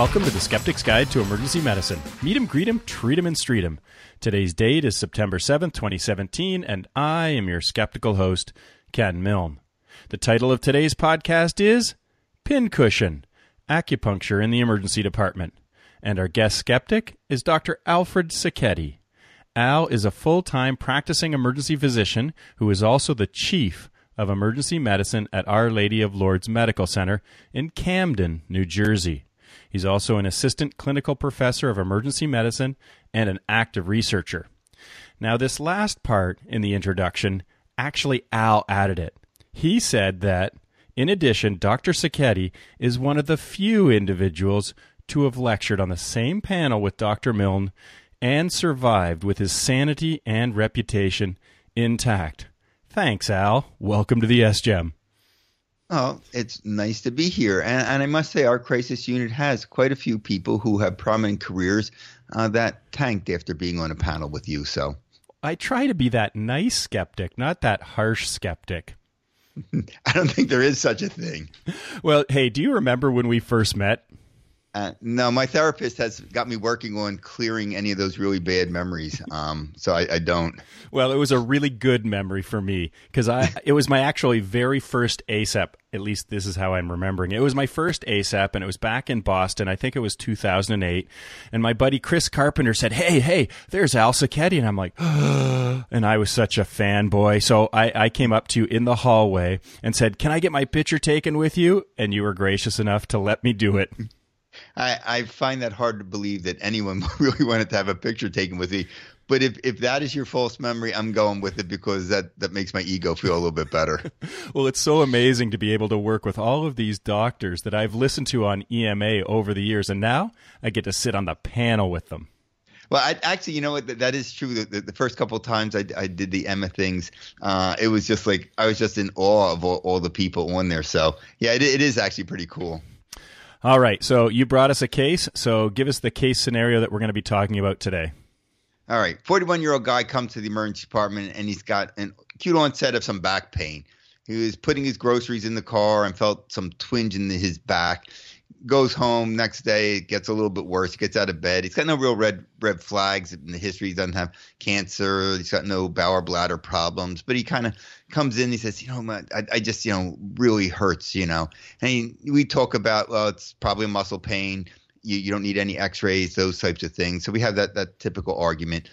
Welcome to the Skeptic's Guide to Emergency Medicine. Meet 'em, greet 'em, treat 'em, and street 'em. Today's date is September 7th, 2017, and I am your skeptical host, Ken Milne. The title of today's podcast is Pincushion Acupuncture in the Emergency Department. And our guest skeptic is Dr. Alfred Sacchetti. Al is a full time practicing emergency physician who is also the chief of emergency medicine at Our Lady of Lourdes Medical Center in Camden, New Jersey. He's also an assistant clinical professor of emergency medicine and an active researcher. Now, this last part in the introduction, actually, Al added it. He said that, in addition, Dr. Sacchetti is one of the few individuals to have lectured on the same panel with Dr. Milne and survived with his sanity and reputation intact. Thanks, Al. Welcome to the SGEM. Oh, it's nice to be here. And, and, I must say, our crisis unit has quite a few people who have prominent careers uh, that tanked after being on a panel with you. So I try to be that nice skeptic, not that harsh skeptic. I don't think there is such a thing. Well, hey, do you remember when we first met? Uh, no, my therapist has got me working on clearing any of those really bad memories. Um, so I, I, don't. Well, it was a really good memory for me because I it was my actually very first ACEP. At least this is how I'm remembering. It was my first ACEP, and it was back in Boston. I think it was 2008. And my buddy Chris Carpenter said, "Hey, hey, there's Al Sacchetti," and I'm like, and I was such a fanboy. So I, I came up to you in the hallway and said, "Can I get my picture taken with you?" And you were gracious enough to let me do it. I, I find that hard to believe that anyone really wanted to have a picture taken with me. But if, if that is your false memory, I'm going with it because that, that makes my ego feel a little bit better. well, it's so amazing to be able to work with all of these doctors that I've listened to on EMA over the years, and now I get to sit on the panel with them. Well, I, actually, you know what? That is true. The, the, the first couple of times I, I, did the EMA things, uh, it was just like I was just in awe of all, all the people on there. So yeah, it, it is actually pretty cool. All right. So you brought us a case. So give us the case scenario that we're going to be talking about today. All right. 41 year old guy comes to the emergency department and he's got an acute onset of some back pain. He was putting his groceries in the car and felt some twinge in his back goes home next day, it gets a little bit worse. He gets out of bed. He's got no real red red flags in the history. He doesn't have cancer. He's got no bowel bladder problems. But he kind of comes in. He says, you know, I, I just you know really hurts. You know, and we talk about well, it's probably muscle pain. You you don't need any X-rays, those types of things. So we have that that typical argument.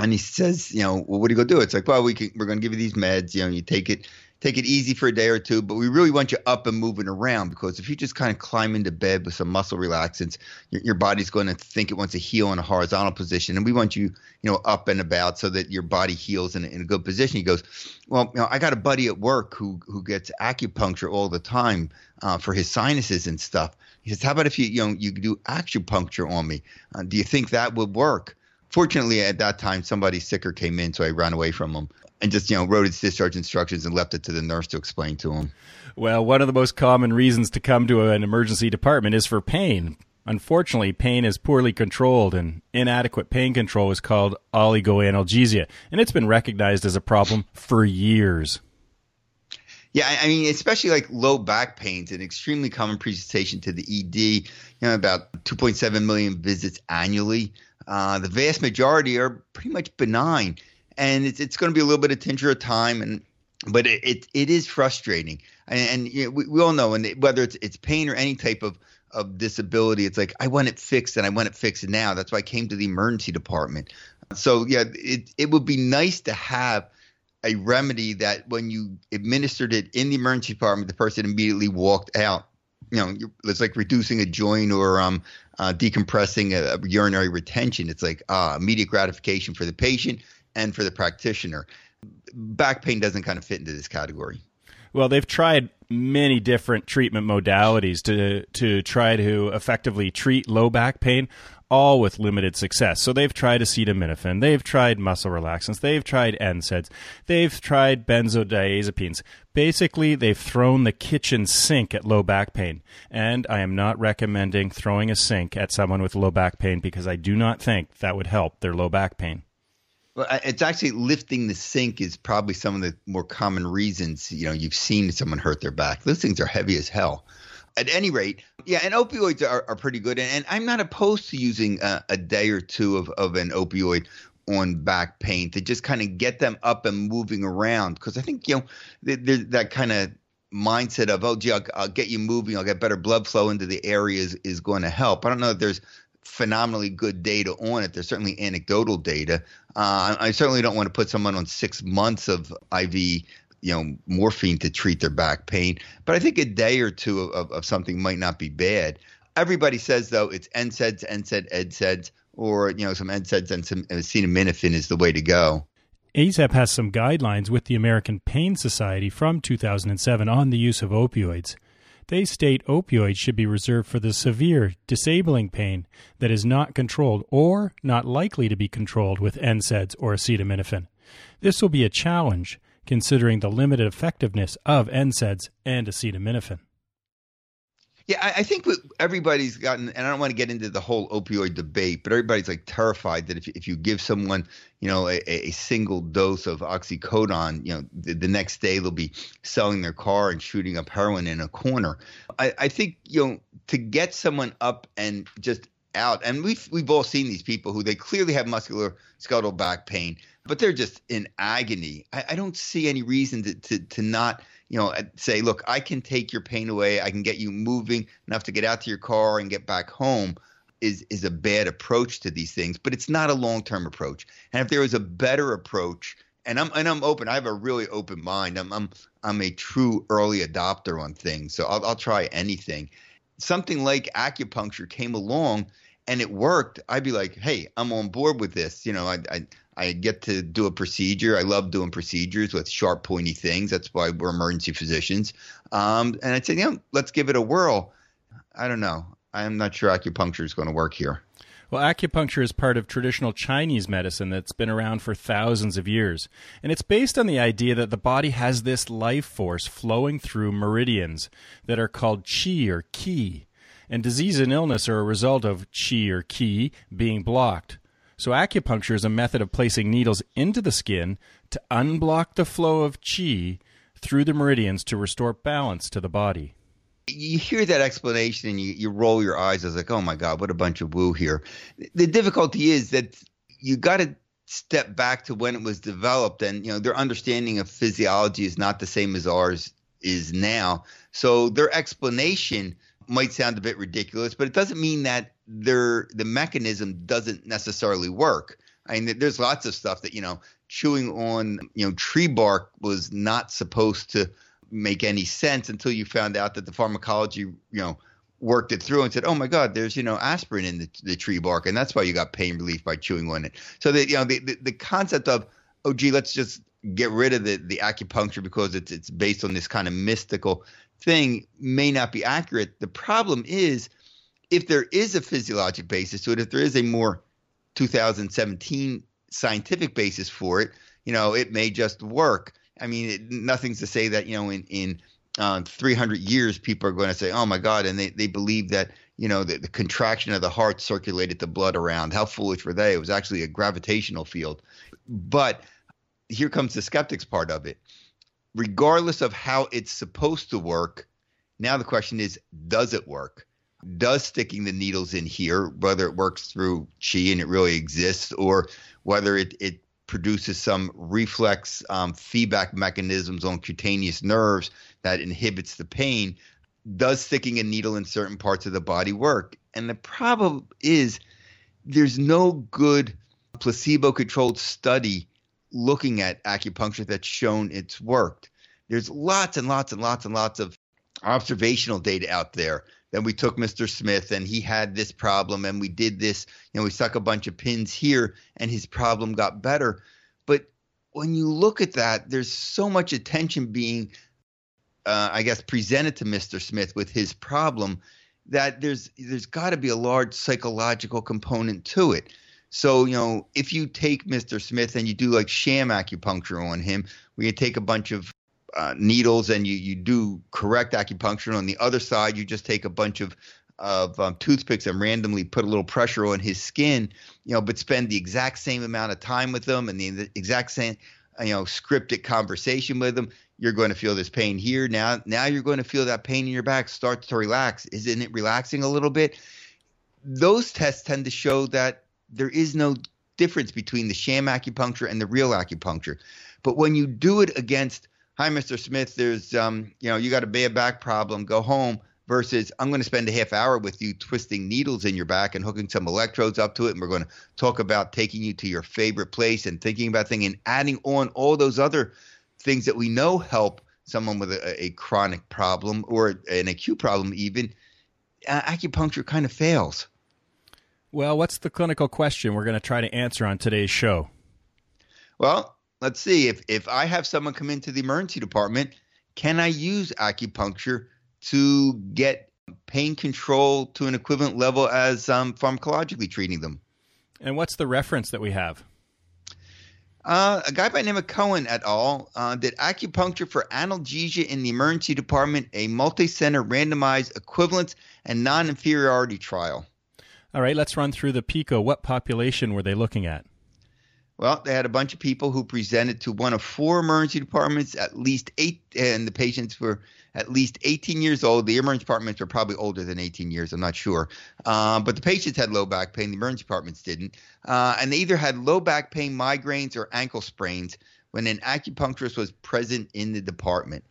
And he says, you know, well, what do you go do? It's like, well, we can, we're going to give you these meds. You know, you take it take it easy for a day or two, but we really want you up and moving around because if you just kind of climb into bed with some muscle relaxants, your, your body's going to think it wants to heal in a horizontal position, and we want you, you know, up and about so that your body heals in, in a good position. He goes, well, you know, I got a buddy at work who who gets acupuncture all the time uh, for his sinuses and stuff. He says, how about if you you know you do acupuncture on me? Uh, do you think that would work? Fortunately, at that time, somebody sicker came in, so I ran away from him and just you know wrote his discharge instructions and left it to the nurse to explain to him. Well, one of the most common reasons to come to an emergency department is for pain. Unfortunately, pain is poorly controlled, and inadequate pain control is called oligoanalgesia, and it's been recognized as a problem for years. Yeah, I mean, especially like low back pain is an extremely common presentation to the ED. You know, about 2.7 million visits annually. Uh, the vast majority are pretty much benign and it's it's going to be a little bit of tincture of time and but it it, it is frustrating. And, and you know, we, we all know and whether it's it's pain or any type of of disability it's like i want it fixed and i want it fixed now. That's why i came to the emergency department. So yeah it it would be nice to have a remedy that when you administered it in the emergency department the person immediately walked out. You know it's like reducing a joint or um uh, decompressing a, a, urinary retention it's like uh, immediate gratification for the patient and for the practitioner. Back pain doesn't kind of fit into this category. Well, they've tried many different treatment modalities to to try to effectively treat low back pain, all with limited success. So they've tried acetaminophen, they've tried muscle relaxants, they've tried NSAIDs, they've tried benzodiazepines. Basically, they've thrown the kitchen sink at low back pain. And I am not recommending throwing a sink at someone with low back pain because I do not think that would help their low back pain. Well, it's actually lifting the sink is probably some of the more common reasons. You know, you've seen someone hurt their back. Those things are heavy as hell. At any rate, yeah, and opioids are, are pretty good. And, and I'm not opposed to using a, a day or two of, of an opioid on back pain to just kind of get them up and moving around. Because I think, you know, that kind of mindset of, oh, gee, I'll, I'll, get you moving, I'll get better blood flow into the areas is going to help. I don't know if there's phenomenally good data on it. There's certainly anecdotal data. Uh, I, I certainly don't want to put someone on six months of IV you know morphine to treat their back pain. But I think a day or two of, of something might not be bad. Everybody says though it's NSAIDs, NSAID, EDSAIDs, or you know some NSAIDs and some uh, acetaminophen is the way to go. ACEP has some guidelines with the American Pain Society from 2007 on the use of opioids. They state opioids should be reserved for the severe, disabling pain that is not controlled or not likely to be controlled with NSAIDs or acetaminophen. This will be a challenge considering the limited effectiveness of NSAIDs and acetaminophen. Yeah, I, I think everybody's gotten, and I don't want to get into the whole opioid debate, but everybody's like terrified that if if you give someone, you know, a, a single dose of oxycodone, you know, the, the, next day they'll be selling their car and shooting up heroin in a corner. I, I think you know to get someone up and just out, and we've we've all seen these people who they clearly have muscular skeletal back pain but they're just in agony. I, I don't see any reason to, to, to not, you know, say, look, I can take your pain away. I can get you moving enough to get out to your car and get back home. Is is a bad approach to these things, but it's not a long term approach. And if there was a better approach, and I'm and I'm open. I have a really open mind. I'm I'm I'm a true early adopter on things, so I'll I'll try anything. Something like acupuncture came along and it worked. I'd be like, hey, I'm on board with this. You know, I I I get to do a procedure. I love doing procedures with sharp, pointy things. That's why we're emergency physicians. Um, and I'd say, you know, let's give it a whirl. I don't know. I'm not sure acupuncture is going to work here. Well, acupuncture is part of traditional Chinese medicine that's been around for thousands of years. And it's based on the idea that the body has this life force flowing through meridians that are called qi or qi. And disease and illness are a result of qi or qi being blocked. So, acupuncture is a method of placing needles into the skin to unblock the flow of qi through the meridians to restore balance to the body. You hear that explanation and you, you roll your eyes as like, oh my God, what a bunch of woo here. The difficulty is that you got to step back to when it was developed and you know their understanding of physiology is not the same as ours is now so their explanation might sound a bit ridiculous but it doesn't mean that their the mechanism doesn't necessarily work. I mean, there's lots of stuff that you know, chewing on you know tree bark was not supposed to make any sense until you found out that the pharmacology you know worked it through and said, oh my God, there's you know aspirin in the, the tree bark, and that's why you got pain relief by chewing on it. So that you know the, the the concept of oh gee, let's just get rid of the the acupuncture because it's it's based on this kind of mystical thing may not be accurate. The problem is if there is a physiologic basis to it, if there is a more 2017 scientific basis for it, you know, it may just work. I mean, it, nothing's to say that you know in in uh, 300 years people are going to say, oh my God, and they they believe that you know the, the contraction of the heart circulated the blood around. How foolish were they? It was actually a gravitational field. But here comes the skeptics part of it. Regardless of how it's supposed to work, now the question is, does it work? does sticking the needles in here, whether it works through chi and it really exists, or whether it, it produces some reflex um, feedback mechanisms on cutaneous nerves that inhibits the pain, does sticking a needle in certain parts of the body work? And the problem is there's no good placebo controlled study looking at acupuncture that's shown it's worked. There's lots and lots and lots and lots of observational data out there then we took Mr. Smith and he had this problem and we did this, you know, we stuck a bunch of pins here and his problem got better. But when you look at that, there's so much attention being, uh, I guess, presented to Mr. Smith with his problem that there's there's got to be a large psychological component to it. So, you know, if you take Mr. Smith and you do like sham acupuncture on him, where you take a bunch of uh, needles and you you do correct acupuncture. On the other side, you just take a bunch of of um, toothpicks and randomly put a little pressure on his skin, you know, but spend the exact same amount of time with them and the, the exact same, you know, scripted conversation with them. you're going to feel this pain here. Now, now you're going to feel that pain in your back starts to relax. Isn't it relaxing a little bit? Those tests tend to show that there is no difference between the sham acupuncture and the real acupuncture. But when you do it against, hi, Mr. Smith, there's, um, you know, you got a bad back problem, go home versus I'm going to spend a half hour with you twisting needles in your back and hooking some electrodes up to it. And we're going to talk about taking you to your favorite place and thinking about things and adding on all those other things that we know help someone with a, a chronic problem or an acute problem, even. Uh, acupuncture kind of fails. Well, what's the clinical question we're going to try to answer on today's show? Well, let's see. If if I have someone come into the emergency department, can I use acupuncture to get pain control to an equivalent level as um, pharmacologically treating them. And what's the reference that we have? Uh, a guy by the name of Cohen et al. Uh, did acupuncture for analgesia in the emergency department, a multi-center randomized equivalence and non-inferiority trial. All right, let's run through the PICO. What population were they looking at? Well, they had a bunch of people who presented to one of four emergency departments, at least eight, and the patients were at least 18 years old. The emergency departments are probably older than 18 years. I'm not sure. Uh, but the patients had low back pain. The emergency departments didn't. Uh, and they either had low back pain, migraines, or ankle sprains when an acupuncturist was present in the department.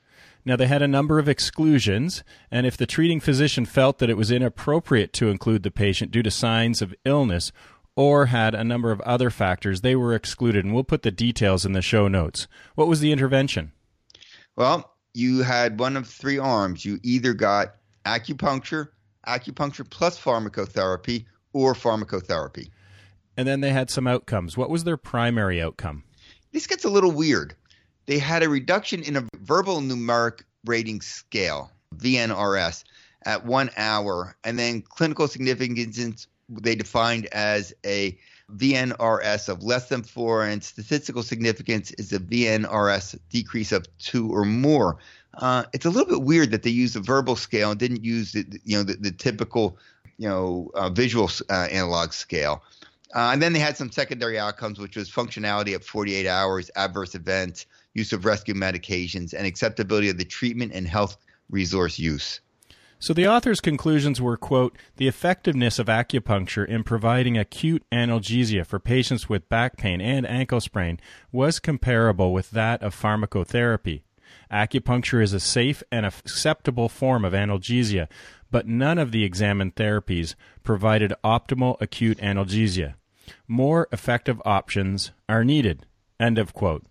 Now, they had a number of exclusions, and if the treating physician felt that it was inappropriate to include the patient due to signs of illness or had a number of other factors, they were excluded. And we'll put the details in the show notes. What was the intervention? Well, you had one of three arms. You either got acupuncture, acupuncture plus pharmacotherapy, or pharmacotherapy. And then they had some outcomes. What was their primary outcome? This gets a little weird. They had a reduction in a verbal numeric rating scale, VNRS, at one hour, and then clinical significance they defined as a VNRS of less than four, and statistical significance is a VNRS decrease of two or more. Uh, it's a little bit weird that they used a verbal scale and didn't use the, you know the, the typical you know uh, visual uh, analog scale. Uh, and then they had some secondary outcomes, which was functionality at 48 hours, adverse events, use of rescue medications, and acceptability of the treatment and health resource use. So the author's conclusions were, quote, the effectiveness of acupuncture in providing acute analgesia for patients with back pain and ankle sprain was comparable with that of pharmacotherapy. Acupuncture is a safe and acceptable form of analgesia, but none of the examined therapies provided optimal acute analgesia. More effective options are needed. End of quote.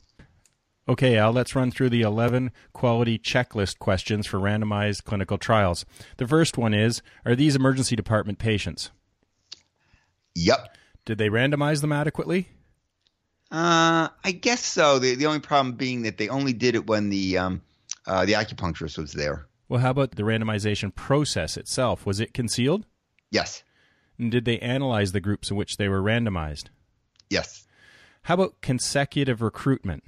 Okay, Al, let's run through the 11 quality checklist questions for randomized clinical trials. The first one is Are these emergency department patients? Yep. Did they randomize them adequately? Uh, I guess so. The, the only problem being that they only did it when the, um, uh, the acupuncturist was there. Well, how about the randomization process itself? Was it concealed? Yes. And did they analyze the groups in which they were randomized? Yes. How about consecutive recruitment?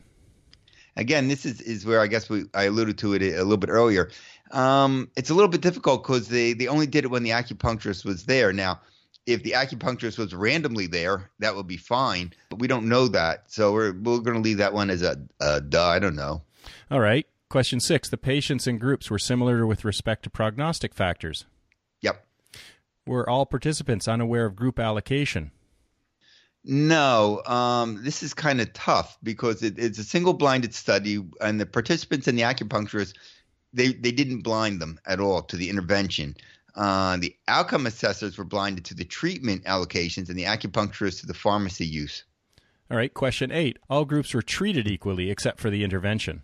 Again, this is, is where I guess we I alluded to it a little bit earlier. Um, it's a little bit difficult because they they only did it when the acupuncturist was there. Now, if the acupuncturist was randomly there, that would be fine. But we don't know that, so we're we're going to leave that one as a, a duh. I don't know. All right. Question six: The patients and groups were similar with respect to prognostic factors. Yep. Were all participants unaware of group allocation? No, um, this is kind of tough because it, it's a single blinded study, and the participants and the acupuncturists they they didn't blind them at all to the intervention. Uh, the outcome assessors were blinded to the treatment allocations, and the acupuncturists to the pharmacy use. All right, question eight: All groups were treated equally except for the intervention.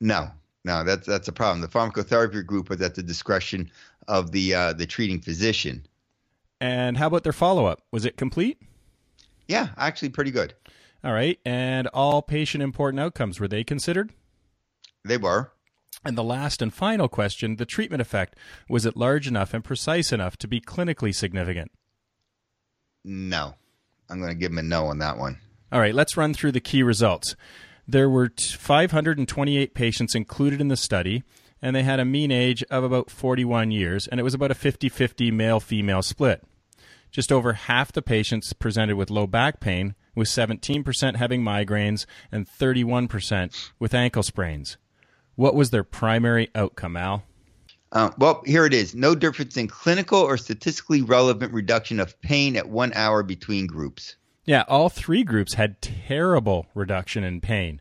No, no, that's that's a problem. The pharmacotherapy group was at the discretion of the uh, the treating physician. And how about their follow up? Was it complete? Yeah, actually pretty good. All right. And all patient important outcomes, were they considered? They were. And the last and final question the treatment effect, was it large enough and precise enough to be clinically significant? No. I'm going to give him a no on that one. All right, let's run through the key results. There were 528 patients included in the study, and they had a mean age of about 41 years, and it was about a 50 50 male female split. Just over half the patients presented with low back pain, with 17% having migraines and 31% with ankle sprains. What was their primary outcome, Al? Uh, well, here it is. No difference in clinical or statistically relevant reduction of pain at one hour between groups. Yeah, all three groups had terrible reduction in pain.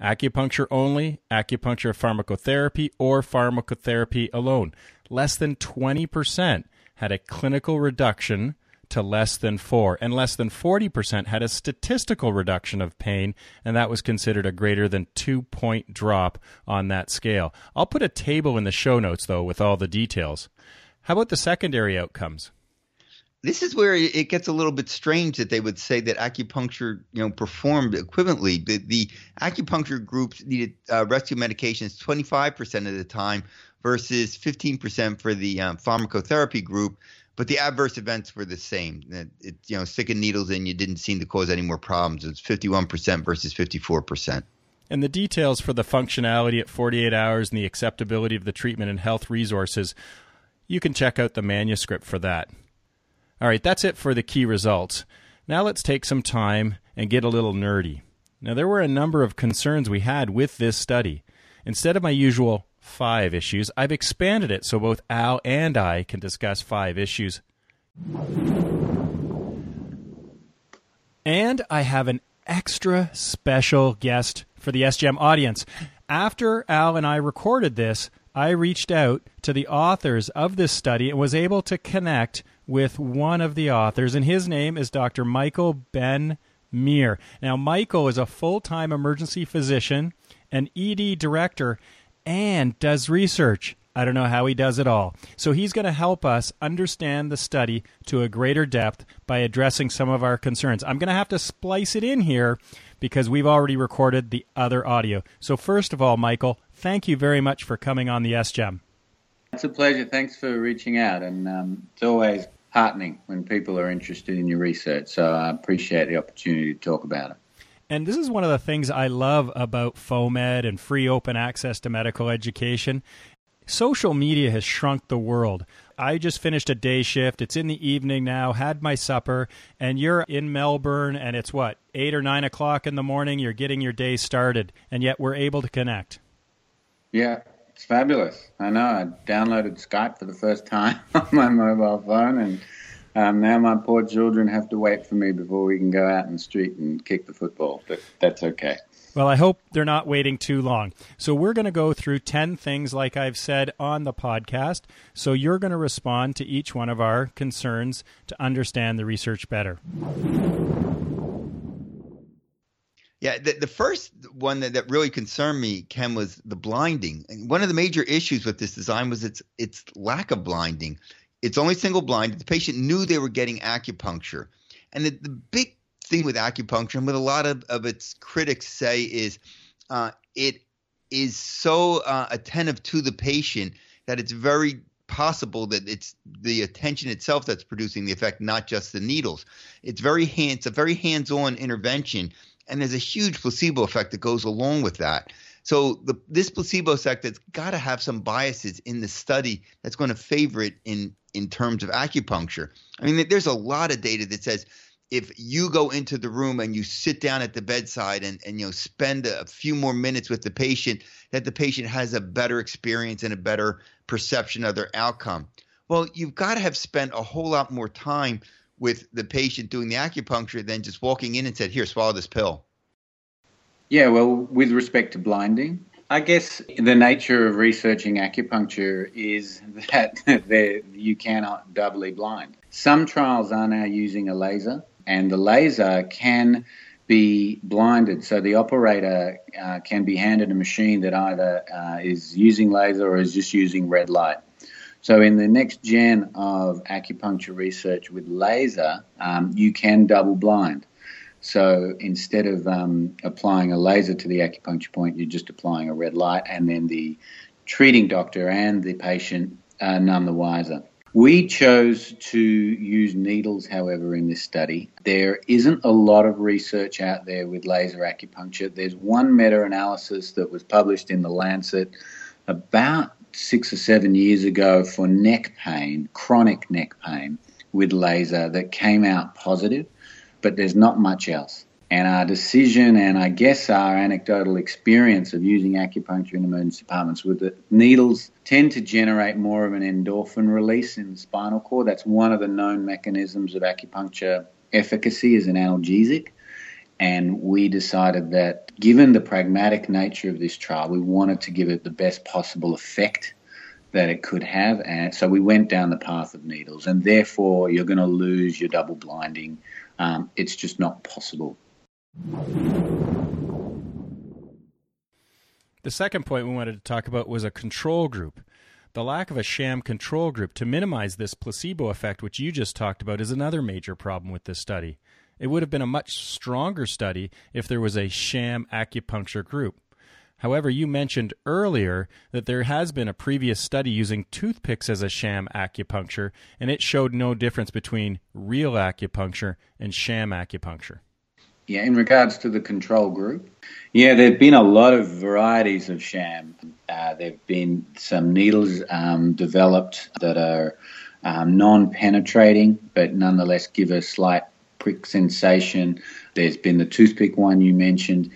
Acupuncture only, acupuncture pharmacotherapy, or pharmacotherapy alone. Less than 20% had a clinical reduction to less than 4, and less than 40% had a statistical reduction of pain, and that was considered a greater than 2 point drop on that scale. I'll put a table in the show notes, though, with all the details. How about the secondary outcomes? this is where it gets a little bit strange that they would say that acupuncture, you know, performed equivalently. The, the acupuncture groups needed uh, rescue medications 25% of the time versus 15% for the um, pharmacotherapy group, but the adverse events were the same. It, you know, sticking needles in you didn't seem to cause any more problems. It's 51% versus 54%. And the details for the functionality at 48 hours and the acceptability of the treatment and health resources, you can check out the manuscript for that. All right, that's it for the key results. Now let's take some time and get a little nerdy. Now, there were a number of concerns we had with this study. Instead of my usual five issues, I've expanded it so both Al and I can discuss five issues. And I have an extra special guest for the SGEM audience. After Al and I recorded this, I reached out to the authors of this study and was able to connect with one of the authors, and his name is Dr. Michael Ben Meir. Now, Michael is a full time emergency physician, an ED director, and does research. I don't know how he does it all. So he's going to help us understand the study to a greater depth by addressing some of our concerns. I'm going to have to splice it in here because we've already recorded the other audio. So, first of all, Michael, thank you very much for coming on the SGEM. It's a pleasure. Thanks for reaching out. And um, it's always heartening when people are interested in your research. So I appreciate the opportunity to talk about it. And this is one of the things I love about FOAMed and free open access to medical education. Social media has shrunk the world. I just finished a day shift. It's in the evening now, had my supper, and you're in Melbourne, and it's what, eight or nine o'clock in the morning? You're getting your day started, and yet we're able to connect. Yeah, it's fabulous. I know. I downloaded Skype for the first time on my mobile phone, and um, now my poor children have to wait for me before we can go out in the street and kick the football. But that's okay. Well, I hope they're not waiting too long. So, we're going to go through 10 things, like I've said on the podcast. So, you're going to respond to each one of our concerns to understand the research better. Yeah, the, the first one that, that really concerned me, Ken, was the blinding. And one of the major issues with this design was its its lack of blinding. It's only single blind. The patient knew they were getting acupuncture. And the, the big thing with acupuncture, and what a lot of, of its critics say, is uh, it is so uh, attentive to the patient that it's very possible that it's the attention itself that's producing the effect, not just the needles. It's very hands, a very hands-on intervention and there's a huge placebo effect that goes along with that. So the, this placebo effect has got to have some biases in the study that's going to favor it in in terms of acupuncture. I mean, there's a lot of data that says if you go into the room and you sit down at the bedside and, and you know spend a few more minutes with the patient, that the patient has a better experience and a better perception of their outcome. Well, you've got to have spent a whole lot more time with the patient doing the acupuncture than just walking in and said, "Here, swallow this pill." Yeah, well, with respect to blinding, I guess the nature of researching acupuncture is that you cannot doubly blind. Some trials are now using a laser, and the laser can be blinded. So the operator uh, can be handed a machine that either uh, is using laser or is just using red light. So, in the next gen of acupuncture research with laser, um, you can double blind. So, instead of um, applying a laser to the acupuncture point, you're just applying a red light, and then the treating doctor and the patient are none the wiser. We chose to use needles, however, in this study. There isn't a lot of research out there with laser acupuncture. There's one meta analysis that was published in The Lancet about six or seven years ago for neck pain, chronic neck pain with laser that came out positive, but there's not much else. And our decision, and I guess our anecdotal experience of using acupuncture in emergency departments with the needles tend to generate more of an endorphin release in the spinal cord. That's one of the known mechanisms of acupuncture efficacy as an analgesic. And we decided that given the pragmatic nature of this trial, we wanted to give it the best possible effect that it could have. And so we went down the path of needles, and therefore you're going to lose your double blinding. Um, it's just not possible. The second point we wanted to talk about was a control group. The lack of a sham control group to minimize this placebo effect, which you just talked about, is another major problem with this study. It would have been a much stronger study if there was a sham acupuncture group. However, you mentioned earlier that there has been a previous study using toothpicks as a sham acupuncture, and it showed no difference between real acupuncture and sham acupuncture. Yeah, in regards to the control group, yeah, there have been a lot of varieties of sham. Uh, there have been some needles um, developed that are um, non penetrating, but nonetheless give a slight prick sensation. There's been the toothpick one you mentioned.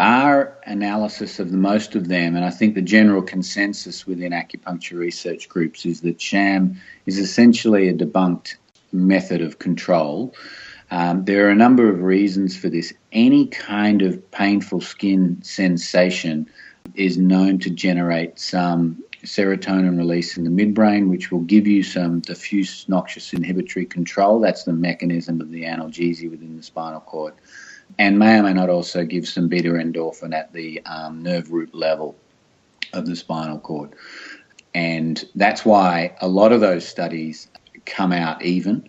Our analysis of the most of them, and I think the general consensus within acupuncture research groups, is that sham is essentially a debunked method of control um, there are a number of reasons for this. Any kind of painful skin sensation is known to generate some serotonin release in the midbrain, which will give you some diffuse noxious inhibitory control. That's the mechanism of the analgesia within the spinal cord. And may or may not also give some beta endorphin at the um, nerve root level of the spinal cord. And that's why a lot of those studies come out even.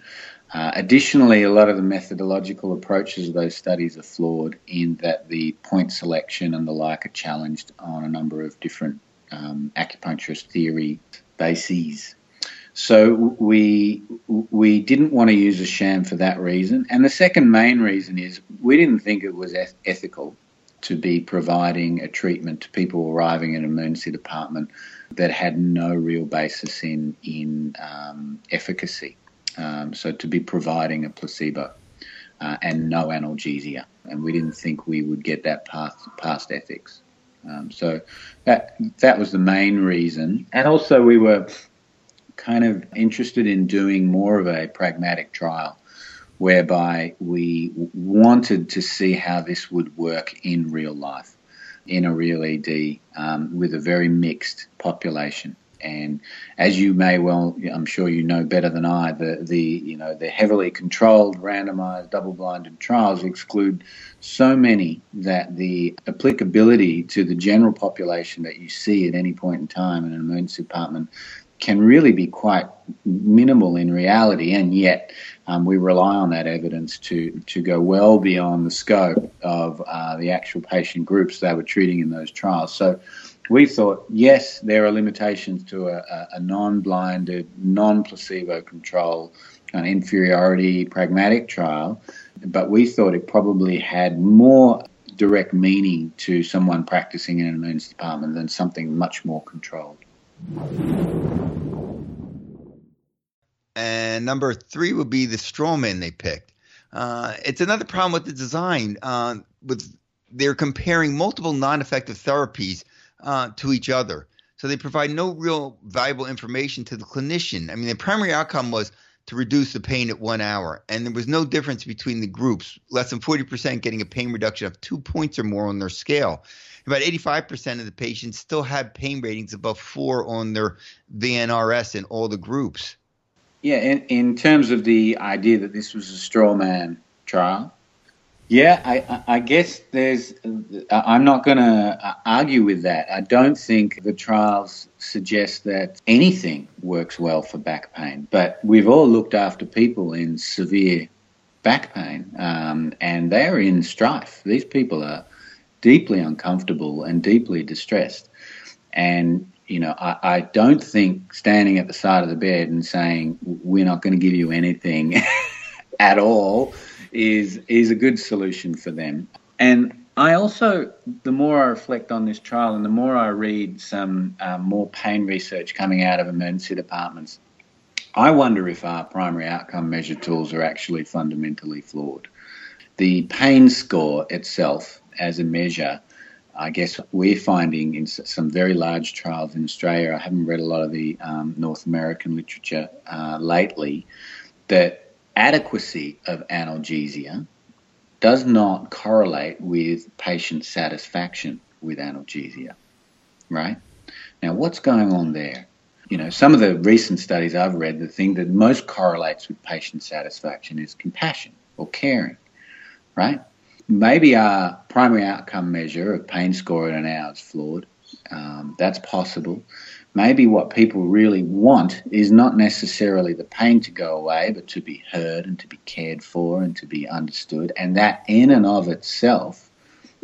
Uh, additionally, a lot of the methodological approaches of those studies are flawed in that the point selection and the like are challenged on a number of different um, acupuncturist theory bases. So we we didn't want to use a sham for that reason, and the second main reason is we didn't think it was eth- ethical to be providing a treatment to people arriving in an emergency department that had no real basis in in um, efficacy. Um, so to be providing a placebo uh, and no analgesia, and we didn't think we would get that past past ethics. Um, so that that was the main reason, and also we were kind of interested in doing more of a pragmatic trial, whereby we wanted to see how this would work in real life, in a real ED um, with a very mixed population. And as you may well, I'm sure you know better than I, the, the you know the heavily controlled, randomized, double-blinded trials exclude so many that the applicability to the general population that you see at any point in time in an emergency department can really be quite minimal in reality, and yet um, we rely on that evidence to to go well beyond the scope of uh, the actual patient groups they were treating in those trials. So we thought, yes, there are limitations to a, a non-blinded, non-placebo control an inferiority pragmatic trial, but we thought it probably had more direct meaning to someone practicing in an emergency department than something much more controlled. And number three would be the strawman they picked. Uh, it's another problem with the design. Uh, with they're comparing multiple non-effective therapies uh, to each other. So they provide no real valuable information to the clinician. I mean, the primary outcome was to reduce the pain at one hour, and there was no difference between the groups. Less than 40% getting a pain reduction of two points or more on their scale. About 85% of the patients still had pain ratings above four on their VNRS in all the groups. Yeah, in, in terms of the idea that this was a straw man trial, yeah, I, I guess there's. I'm not going to argue with that. I don't think the trials suggest that anything works well for back pain, but we've all looked after people in severe back pain, um, and they are in strife. These people are deeply uncomfortable and deeply distressed. And, you know, I, I don't think standing at the side of the bed and saying, we're not going to give you anything at all is is a good solution for them. And I also, the more I reflect on this trial and the more I read some um, more pain research coming out of emergency departments, I wonder if our primary outcome measure tools are actually fundamentally flawed. The pain score itself, as a measure, I guess we're finding in some very large trials in Australia, I haven't read a lot of the um, North American literature uh, lately, that adequacy of analgesia does not correlate with patient satisfaction with analgesia, right? Now, what's going on there? You know, some of the recent studies I've read, the thing that most correlates with patient satisfaction is compassion or caring, right? Maybe our primary outcome measure of pain score at an hour is flawed. Um, that's possible. Maybe what people really want is not necessarily the pain to go away, but to be heard and to be cared for and to be understood. And that, in and of itself,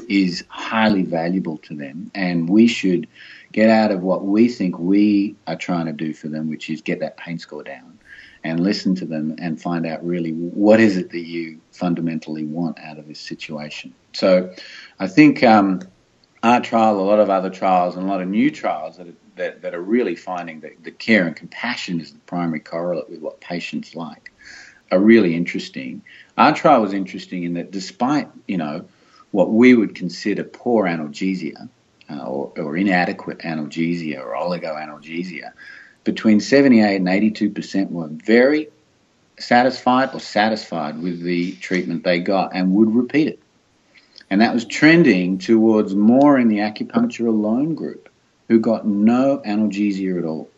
is highly valuable to them. And we should get out of what we think we are trying to do for them, which is get that pain score down and listen to them and find out really what is it that you fundamentally want out of this situation. So I think um, our trial, a lot of other trials, and a lot of new trials that are, that, that are really finding that the care and compassion is the primary correlate with what patients like are really interesting. Our trial was interesting in that despite, you know, what we would consider poor analgesia uh, or, or, inadequate analgesia or oligoanalgesia, between 78 and 82 percent were very satisfied or satisfied with the treatment they got and would repeat it. And that was trending towards more in the acupuncture alone group who got no analgesia at all.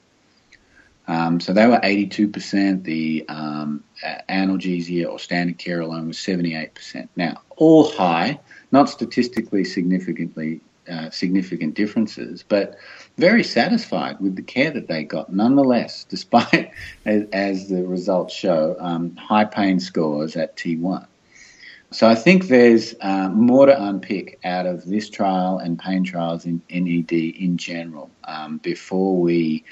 Um, so they were 82%. The um, analgesia or standard care alone was 78%. Now, all high, not statistically significantly uh, significant differences, but very satisfied with the care that they got nonetheless, despite, as, as the results show, um, high pain scores at T1. So I think there's uh, more to unpick out of this trial and pain trials in NED in general um, before we,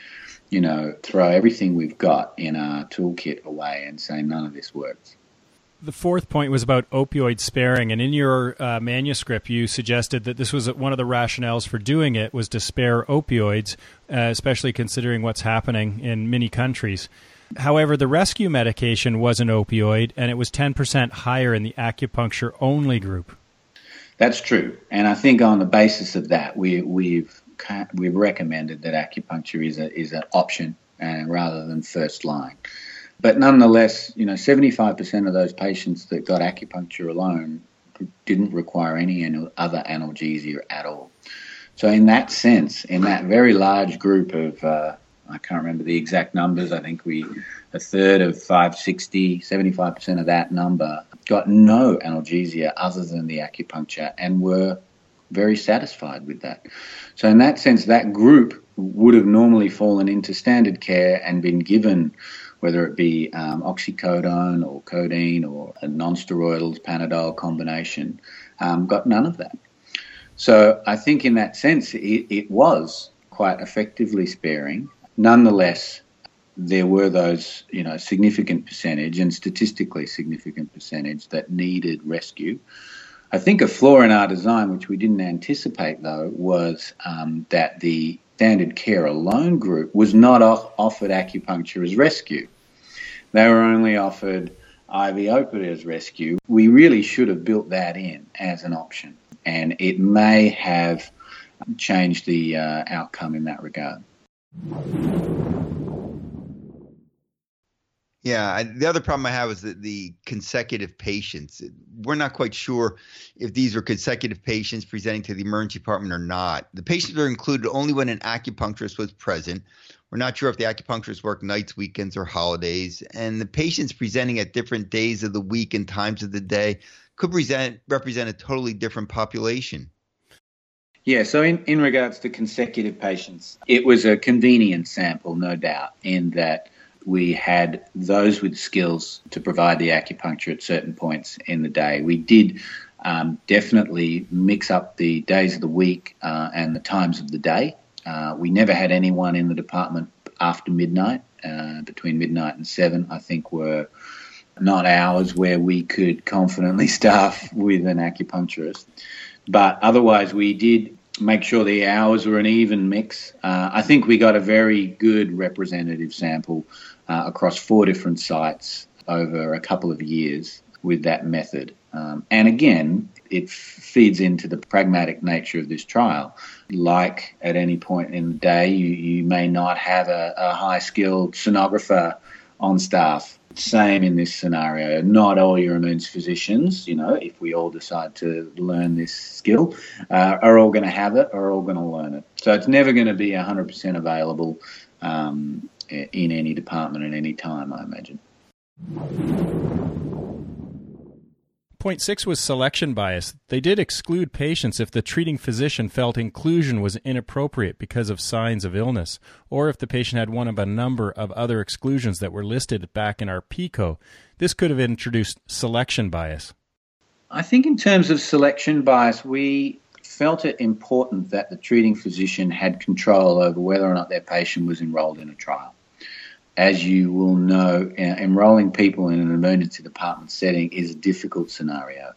you know, throw everything we've got in our toolkit away and say none of this works. The fourth point was about opioid sparing, and in your uh, manuscript, you suggested that this was one of the rationales for doing it was to spare opioids, uh, especially considering what's happening in many countries. However, the rescue medication was an opioid, and it was 10% higher in the acupuncture only group. That's true, and I think on the basis of that, we, we've we've recommended that acupuncture is a is an option uh, rather than first line. But nonetheless, you know, 75% of those patients that got acupuncture alone didn't require any other analgesia at all. So, in that sense, in that very large group of uh, I can't remember the exact numbers. I think we, a third of 560, 75% of that number got no analgesia other than the acupuncture and were very satisfied with that. So, in that sense, that group would have normally fallen into standard care and been given whether it be um, oxycodone or codeine or a non-steroidal Panadol combination, um, got none of that. So I think in that sense, it, it was quite effectively sparing Nonetheless, there were those, you know, significant percentage and statistically significant percentage that needed rescue. I think a flaw in our design, which we didn't anticipate though, was um, that the standard care alone group was not off- offered acupuncture as rescue. They were only offered IV opiate as rescue. We really should have built that in as an option, and it may have changed the uh, outcome in that regard. Yeah, I, the other problem I have is that the consecutive patients. We're not quite sure if these are consecutive patients presenting to the emergency department or not. The patients are included only when an acupuncturist was present. We're not sure if the acupuncturist worked nights, weekends, or holidays. And the patients presenting at different days of the week and times of the day could present represent a totally different population. Yeah, so in, in regards to consecutive patients, it was a convenient sample, no doubt, in that we had those with skills to provide the acupuncture at certain points in the day. We did um, definitely mix up the days of the week uh, and the times of the day. Uh, we never had anyone in the department after midnight, uh, between midnight and seven, I think were not hours where we could confidently staff with an acupuncturist. But otherwise, we did make sure the hours were an even mix. Uh, I think we got a very good representative sample uh, across four different sites over a couple of years with that method. Um, and again, it feeds into the pragmatic nature of this trial. Like at any point in the day, you, you may not have a, a high skilled sonographer on staff. Same in this scenario. Not all your emergency physicians, you know, if we all decide to learn this skill, uh, are all going to have it are all going to learn it. So it's never going to be 100% available um, in any department at any time, I imagine. Point six was selection bias. They did exclude patients if the treating physician felt inclusion was inappropriate because of signs of illness, or if the patient had one of a number of other exclusions that were listed back in our PICO. This could have introduced selection bias. I think, in terms of selection bias, we felt it important that the treating physician had control over whether or not their patient was enrolled in a trial as you will know, enrolling people in an emergency department setting is a difficult scenario.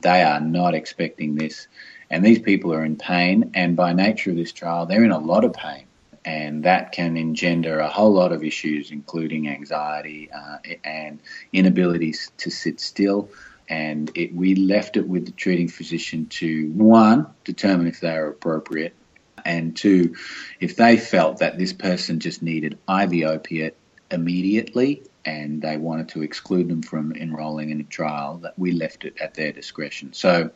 They are not expecting this. And these people are in pain. And by nature of this trial, they're in a lot of pain. And that can engender a whole lot of issues, including anxiety uh, and inabilities to sit still. And it, we left it with the treating physician to, one, determine if they are appropriate, and two, if they felt that this person just needed IV opiate immediately and they wanted to exclude them from enrolling in a trial, that we left it at their discretion. So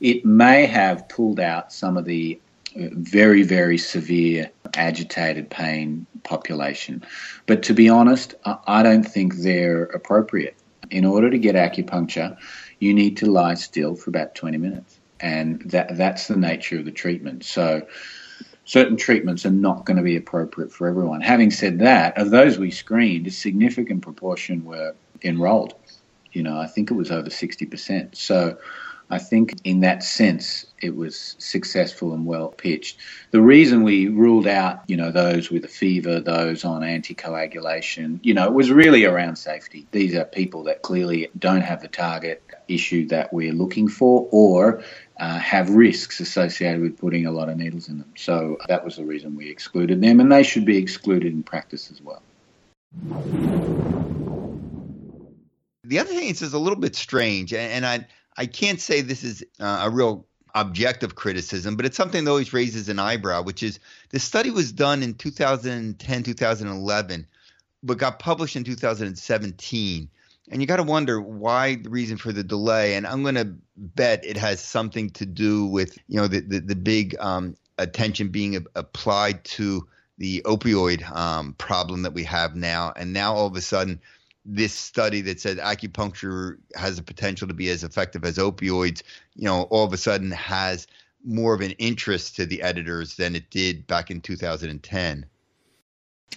it may have pulled out some of the uh, very, very severe agitated pain population. But to be honest, I don't think they're appropriate. In order to get acupuncture, you need to lie still for about 20 minutes. And that, that's the nature of the treatment. So certain treatments are not going to be appropriate for everyone. Having said that, of those we screened, a significant proportion were enrolled. You know, I think it was over 60%. So I think in that sense, it was successful and well pitched. The reason we ruled out, you know, those with a fever, those on anticoagulation, you know, it was really around safety. These are people that clearly don't have the target issue that we're looking for or uh, have risks associated with putting a lot of needles in them. So that was the reason we excluded them, and they should be excluded in practice as well. The other thing is, a little bit strange, and I I can't say this is uh, a real objective criticism, but it's something that always raises an eyebrow, which is the study was done in 2010, 2011, but got published in 2017 and you got to wonder why the reason for the delay. And I'm going to bet it has something to do with you know the the, the big um, attention being a- applied to the opioid um, problem that we have now. And now all of a sudden, this study that said acupuncture has the potential to be as effective as opioids, you know, all of a sudden has more of an interest to the editors than it did back in 2010.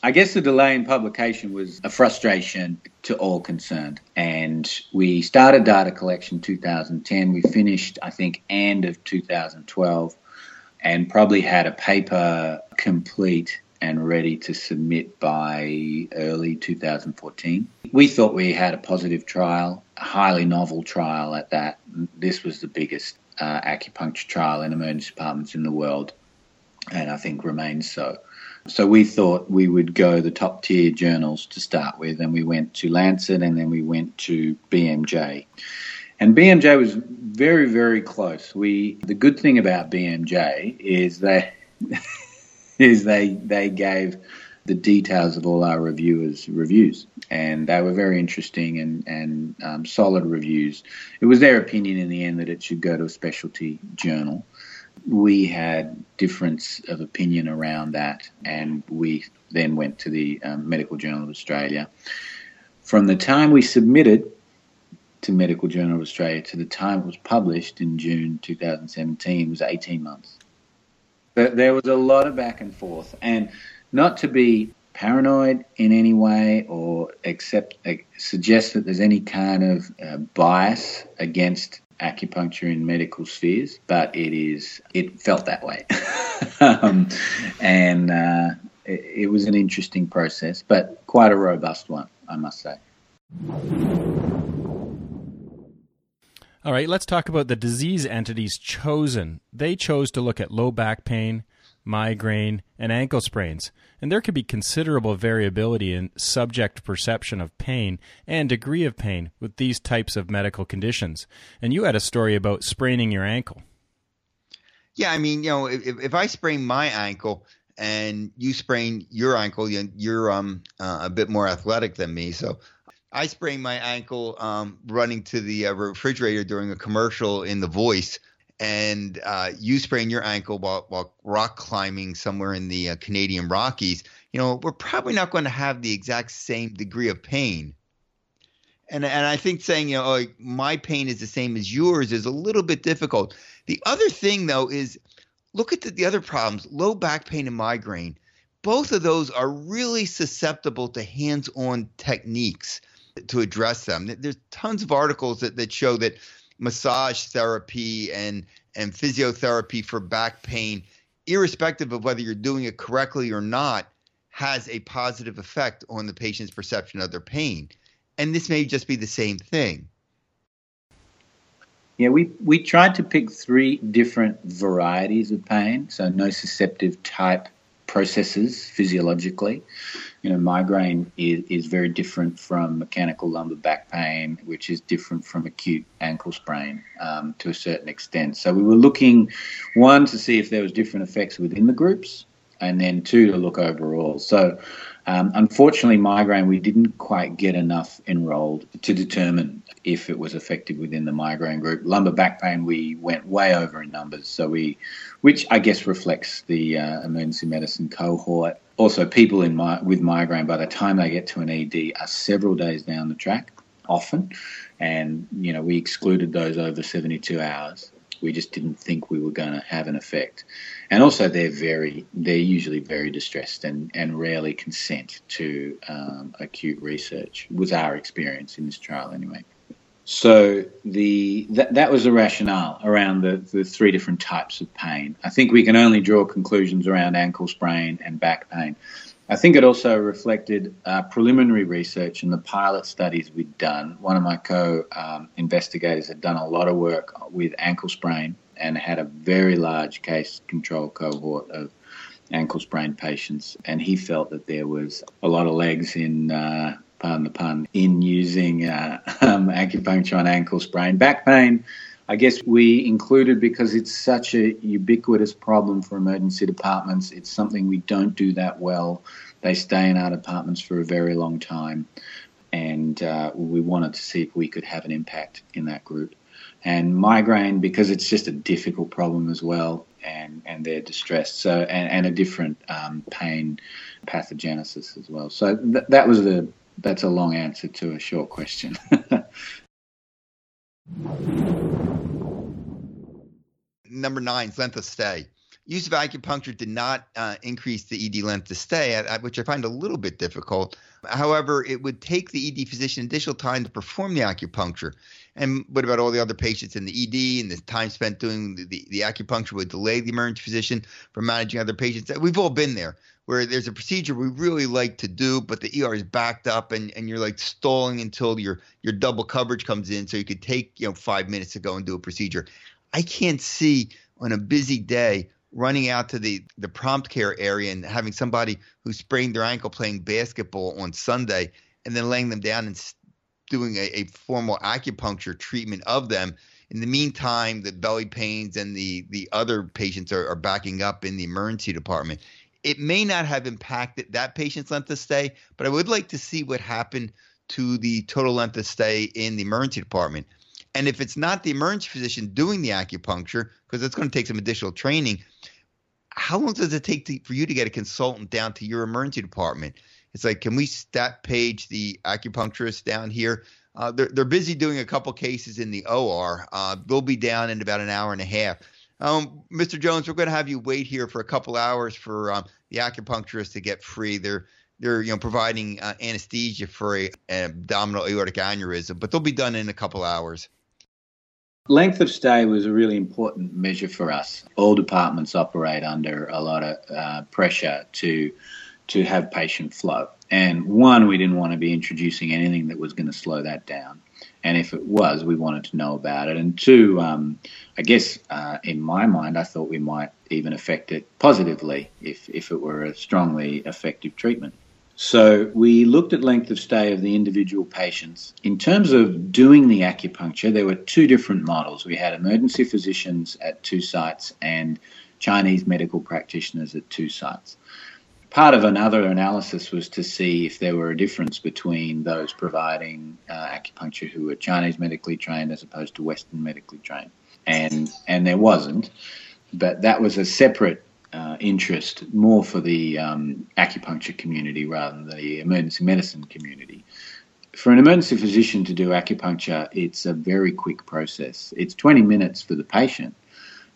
I guess the delay in publication was a frustration to all concerned. And we started data collection 2010. We finished, I think, end of 2012 and probably had a paper complete and ready to submit by early 2014. We thought we had a positive trial, a highly novel trial at that. This was the biggest uh, acupuncture trial in emergency departments in the world, and I think remains so. So we thought we would go the top tier journals to start with, and we went to Lancet and then we went to BMJ. And BMJ was very, very close. We the good thing about BMJ is that is they they gave the details of all our reviewers' reviews, and they were very interesting and and um, solid reviews. It was their opinion in the end that it should go to a specialty journal we had difference of opinion around that, and we then went to the um, Medical Journal of Australia. From the time we submitted to Medical Journal of Australia to the time it was published in June 2017 was 18 months. But there was a lot of back and forth, and not to be paranoid in any way or accept uh, suggest that there's any kind of uh, bias against acupuncture in medical spheres, but it is it felt that way, um, and uh, it, it was an interesting process, but quite a robust one, I must say. All right, let's talk about the disease entities chosen. They chose to look at low back pain, migraine, and ankle sprains, and there can be considerable variability in subject perception of pain and degree of pain with these types of medical conditions. And you had a story about spraining your ankle. Yeah, I mean, you know, if, if I sprain my ankle and you sprain your ankle, you're um uh, a bit more athletic than me, so I sprained my ankle um, running to the uh, refrigerator during a commercial in The Voice, and uh, you sprain your ankle while, while rock climbing somewhere in the uh, Canadian Rockies. You know, we're probably not going to have the exact same degree of pain. And and I think saying you know oh, my pain is the same as yours is a little bit difficult. The other thing though is look at the, the other problems: low back pain and migraine. Both of those are really susceptible to hands-on techniques to address them. There's tons of articles that, that show that massage therapy and and physiotherapy for back pain, irrespective of whether you're doing it correctly or not, has a positive effect on the patient's perception of their pain. And this may just be the same thing. Yeah, we, we tried to pick three different varieties of pain, so nociceptive type processes physiologically. You know, migraine is, is very different from mechanical lumbar back pain, which is different from acute ankle sprain um, to a certain extent. So we were looking, one, to see if there was different effects within the groups, and then two, to look overall. So um, unfortunately, migraine, we didn't quite get enough enrolled to determine if it was effective within the migraine group. Lumbar back pain, we went way over in numbers, so we, which I guess reflects the uh, emergency medicine cohort. Also, people in my, with migraine, by the time they get to an ED, are several days down the track, often, and you know we excluded those over 72 hours. We just didn't think we were going to have an effect. And also they're very they're usually very distressed and and rarely consent to um, acute research was our experience in this trial anyway so the that, that was the rationale around the, the three different types of pain i think we can only draw conclusions around ankle sprain and back pain I think it also reflected uh, preliminary research in the pilot studies we'd done. One of my co um, investigators had done a lot of work with ankle sprain and had a very large case control cohort of ankle sprain patients, and he felt that there was a lot of legs in. Uh, pardon the pun, in using uh, um, acupuncture on ankle sprain. Back pain, I guess we included because it's such a ubiquitous problem for emergency departments. It's something we don't do that well. They stay in our departments for a very long time. And uh, we wanted to see if we could have an impact in that group and migraine because it's just a difficult problem as well, and, and they're distressed. So and, and a different um, pain pathogenesis as well. So th- that was the that's a long answer to a short question. Number nine, length of stay. Use of acupuncture did not uh, increase the ED length of stay, which I find a little bit difficult. However, it would take the ED physician additional time to perform the acupuncture. And what about all the other patients in the ED and the time spent doing the, the, the acupuncture would delay the emergency physician from managing other patients? We've all been there where there's a procedure we really like to do, but the ER is backed up and, and you're like stalling until your your double coverage comes in so you could take, you know, five minutes to go and do a procedure. I can't see on a busy day running out to the the prompt care area and having somebody who sprained their ankle playing basketball on Sunday and then laying them down and doing a, a formal acupuncture treatment of them. In the meantime, the belly pains and the the other patients are, are backing up in the emergency department. It may not have impacted that patient's length of stay, but I would like to see what happened to the total length of stay in the emergency department. And if it's not the emergency physician doing the acupuncture, because it's going to take some additional training, how long does it take to, for you to get a consultant down to your emergency department? It's like, can we stat page the acupuncturist down here? Uh, they're, they're busy doing a couple cases in the OR. Uh, they'll be down in about an hour and a half. Um, Mr. Jones, we're going to have you wait here for a couple hours for um, the acupuncturist to get free. They're they're you know providing uh, anesthesia for a, abdominal aortic aneurysm, but they'll be done in a couple hours. Length of stay was a really important measure for us. All departments operate under a lot of uh, pressure to to have patient flow. And one, we didn't want to be introducing anything that was going to slow that down. And if it was, we wanted to know about it. And two, um, I guess uh, in my mind, I thought we might even affect it positively if, if it were a strongly effective treatment. So we looked at length of stay of the individual patients. In terms of doing the acupuncture, there were two different models. We had emergency physicians at two sites and Chinese medical practitioners at two sites. Part of another analysis was to see if there were a difference between those providing uh, acupuncture who were Chinese medically trained as opposed to Western medically trained, and and there wasn't. But that was a separate uh, interest more for the um, acupuncture community rather than the emergency medicine community. For an emergency physician to do acupuncture, it's a very quick process. It's 20 minutes for the patient,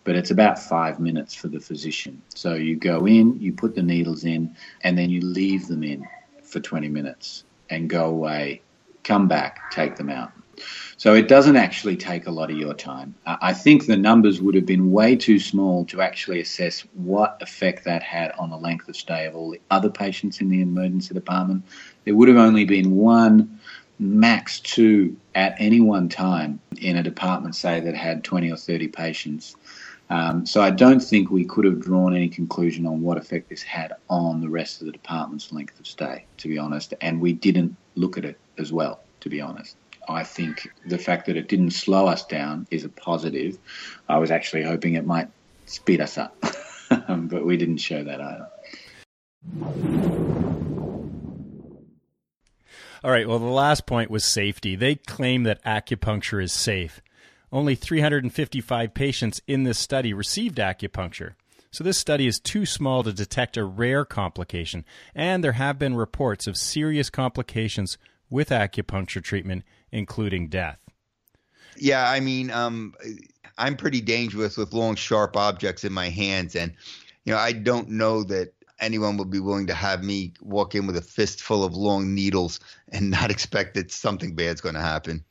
but it's about five minutes for the physician. So you go in, you put the needles in, and then you leave them in for 20 minutes and go away, come back, take them out. So it doesn't actually take a lot of your time. I think the numbers would have been way too small to actually assess what effect that had on the length of stay of all the other patients in the emergency department. There would have only been one, max two at any one time in a department, say, that had 20 or 30 patients. Um, so I don't think we could have drawn any conclusion on what effect this had on the rest of the department's length of stay, to be honest. And we didn't look at it as well, to be honest. I think the fact that it didn't slow us down is a positive. I was actually hoping it might speed us up, but we didn't show that either. All right, well, the last point was safety. They claim that acupuncture is safe. Only 355 patients in this study received acupuncture. So, this study is too small to detect a rare complication, and there have been reports of serious complications with acupuncture treatment including death. Yeah, I mean, um, I'm pretty dangerous with long, sharp objects in my hands, and you know, I don't know that anyone would be willing to have me walk in with a fistful of long needles and not expect that something bad's going to happen.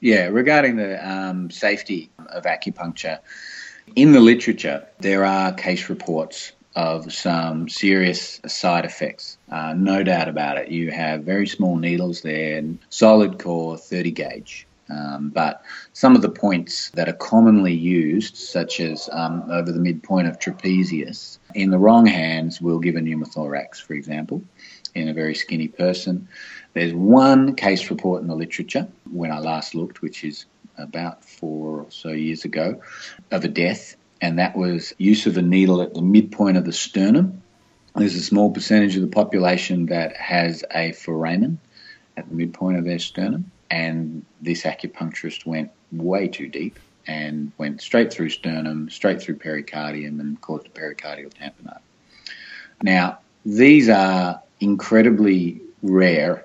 Yeah, regarding the um, safety of acupuncture, in the literature, there are case reports of some serious side effects. Uh, no doubt about it. You have very small needles there, solid core, 30 gauge. Um, but some of the points that are commonly used, such as um, over the midpoint of trapezius, in the wrong hands will give a pneumothorax, for example, in a very skinny person. There's one case report in the literature when I last looked, which is about four or so years ago, of a death and that was use of a needle at the midpoint of the sternum. There's a small percentage of the population that has a foramen at the midpoint of their sternum, and this acupuncturist went way too deep and went straight through sternum, straight through pericardium, and caused a pericardial tamponade. Now, these are incredibly rare,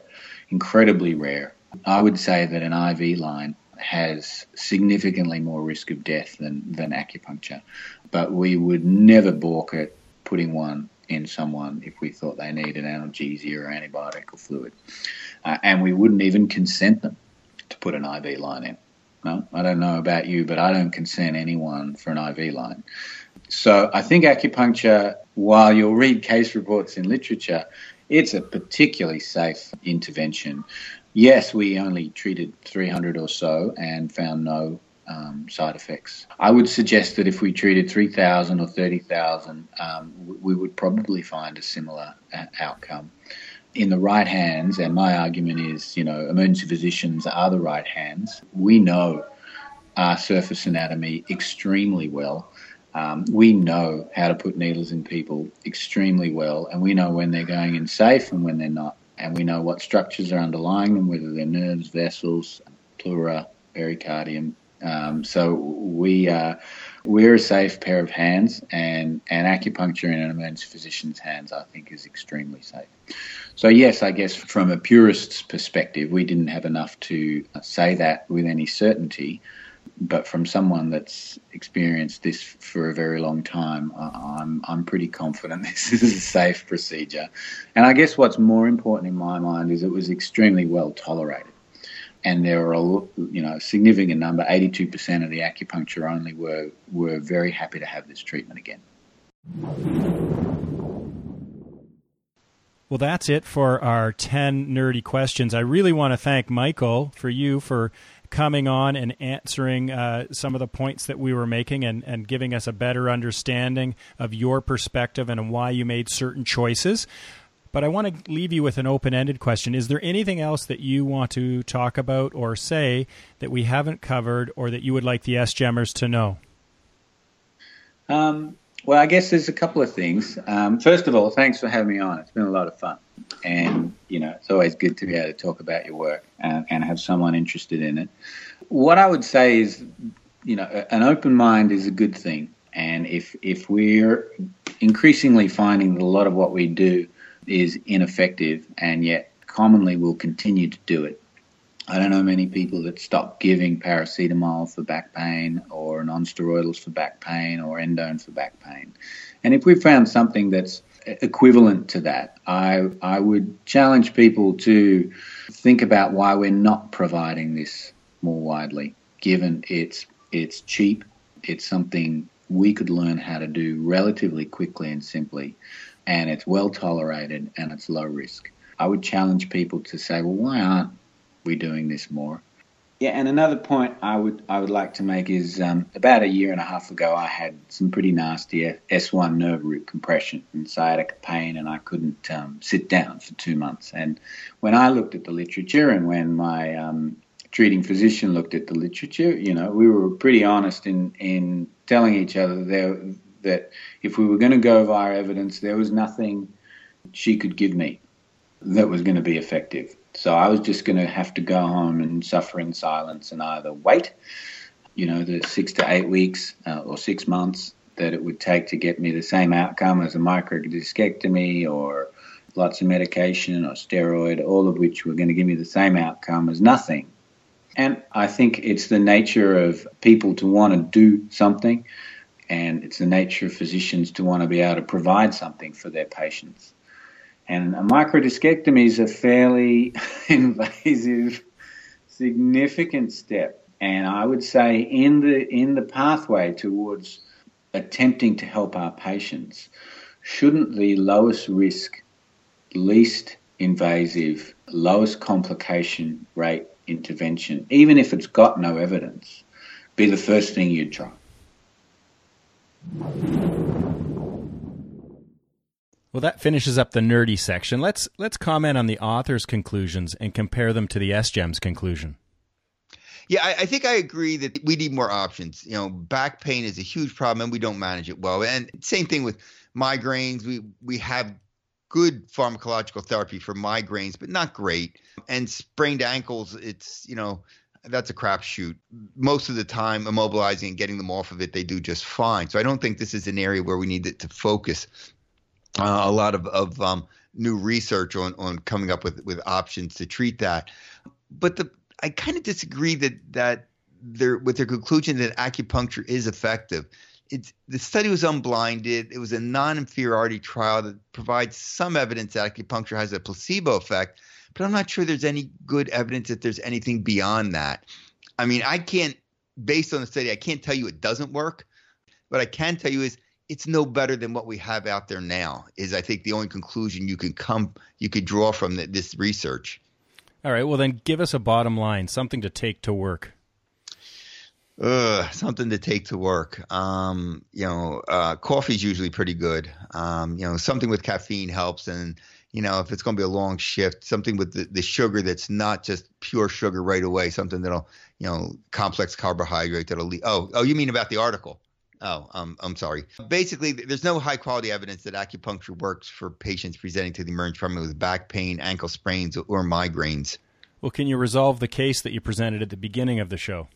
incredibly rare. I would say that an IV line has significantly more risk of death than, than acupuncture. But we would never balk at putting one in someone if we thought they needed analgesia or antibiotic or fluid. Uh, and we wouldn't even consent them to put an IV line in. No, I don't know about you, but I don't consent anyone for an IV line. So I think acupuncture, while you'll read case reports in literature, it's a particularly safe intervention. Yes, we only treated 300 or so and found no um, side effects. I would suggest that if we treated 3,000 or 30,000, um, we would probably find a similar uh, outcome. In the right hands, and my argument is, you know, emergency physicians are the right hands. We know our surface anatomy extremely well. Um, we know how to put needles in people extremely well, and we know when they're going in safe and when they're not and we know what structures are underlying them, whether they're nerves, vessels, pleura, pericardium. Um, so we uh, we're a safe pair of hands, and, and acupuncture in an emergency physician's hands, I think, is extremely safe. So yes, I guess from a purist's perspective, we didn't have enough to say that with any certainty but from someone that's experienced this for a very long time, I'm I'm pretty confident this is a safe procedure. And I guess what's more important in my mind is it was extremely well tolerated. And there were a you know significant number, 82% of the acupuncture only were were very happy to have this treatment again. Well, that's it for our 10 nerdy questions. I really want to thank Michael for you for coming on and answering uh, some of the points that we were making and, and giving us a better understanding of your perspective and why you made certain choices. But I want to leave you with an open ended question. Is there anything else that you want to talk about or say that we haven't covered or that you would like the SGEMers to know? Um, well, I guess there's a couple of things. Um, first of all, thanks for having me on. It's been a lot of fun. And, you know, it's always good to be able to talk about your work and, and have someone interested in it. What I would say is, you know, an open mind is a good thing. And if, if we're increasingly finding that a lot of what we do is ineffective and yet commonly will continue to do it, I don't know many people that stop giving paracetamol for back pain or non-steroidals for back pain or endone for back pain. And if we found something that's equivalent to that, I, I would challenge people to think about why we're not providing this more widely, given it's, it's cheap, it's something we could learn how to do relatively quickly and simply, and it's well tolerated and it's low risk. I would challenge people to say, well, why aren't we doing this more. Yeah, and another point I would I would like to make is um, about a year and a half ago I had some pretty nasty S1 nerve root compression and sciatica pain, and I couldn't um, sit down for two months. And when I looked at the literature, and when my um, treating physician looked at the literature, you know, we were pretty honest in in telling each other there that if we were going to go via evidence, there was nothing she could give me that was going to be effective. So I was just going to have to go home and suffer in silence and either wait, you know, the six to eight weeks uh, or six months that it would take to get me the same outcome as a microdiscectomy or lots of medication or steroid, all of which were going to give me the same outcome as nothing. And I think it's the nature of people to want to do something, and it's the nature of physicians to want to be able to provide something for their patients. And a microdiscectomy is a fairly invasive, significant step. And I would say in the in the pathway towards attempting to help our patients, shouldn't the lowest risk, least invasive, lowest complication rate intervention, even if it's got no evidence, be the first thing you'd try? Well, that finishes up the nerdy section. Let's let's comment on the author's conclusions and compare them to the SGEM's conclusion. Yeah, I, I, think I agree that we need more options. You know, back pain is a huge problem and we don't manage it well. And same thing with migraines. We we have good pharmacological therapy for migraines, but not great. And sprained ankles, it's you know that's a crapshoot. Most of the time, immobilizing and getting them off of it, they do just fine. So I don't think this is an area where we need to focus uh, a lot of, of um, new research on, on coming up with, with options to treat that. But the I kind of disagree that that there with their conclusion that acupuncture is effective. It's the study was unblinded. It was a non-inferiority trial that provides some evidence that acupuncture has a placebo effect, but I'm not sure there's any good evidence that there's anything beyond that. I mean, I can't, based on the study, I can't tell you it doesn't work. What I can tell you is it's no better than what we have out there now is i think the only conclusion you can come you could draw from the, this research all right well then give us a bottom line something to take to work Ugh, something to take to work. Um, you know, uh, coffee's usually pretty good. Um, you know, something with caffeine helps, and you know, if it's going to be a long shift, something with the, the sugar that's not just pure sugar right away, something that'll, you know, complex carbohydrate that'll. Le- oh, oh, you mean about the article? Oh, um, I'm sorry. Basically, there's no high quality evidence that acupuncture works for patients presenting to the emergency department with back pain, ankle sprains, or migraines. Well, can you resolve the case that you presented at the beginning of the show?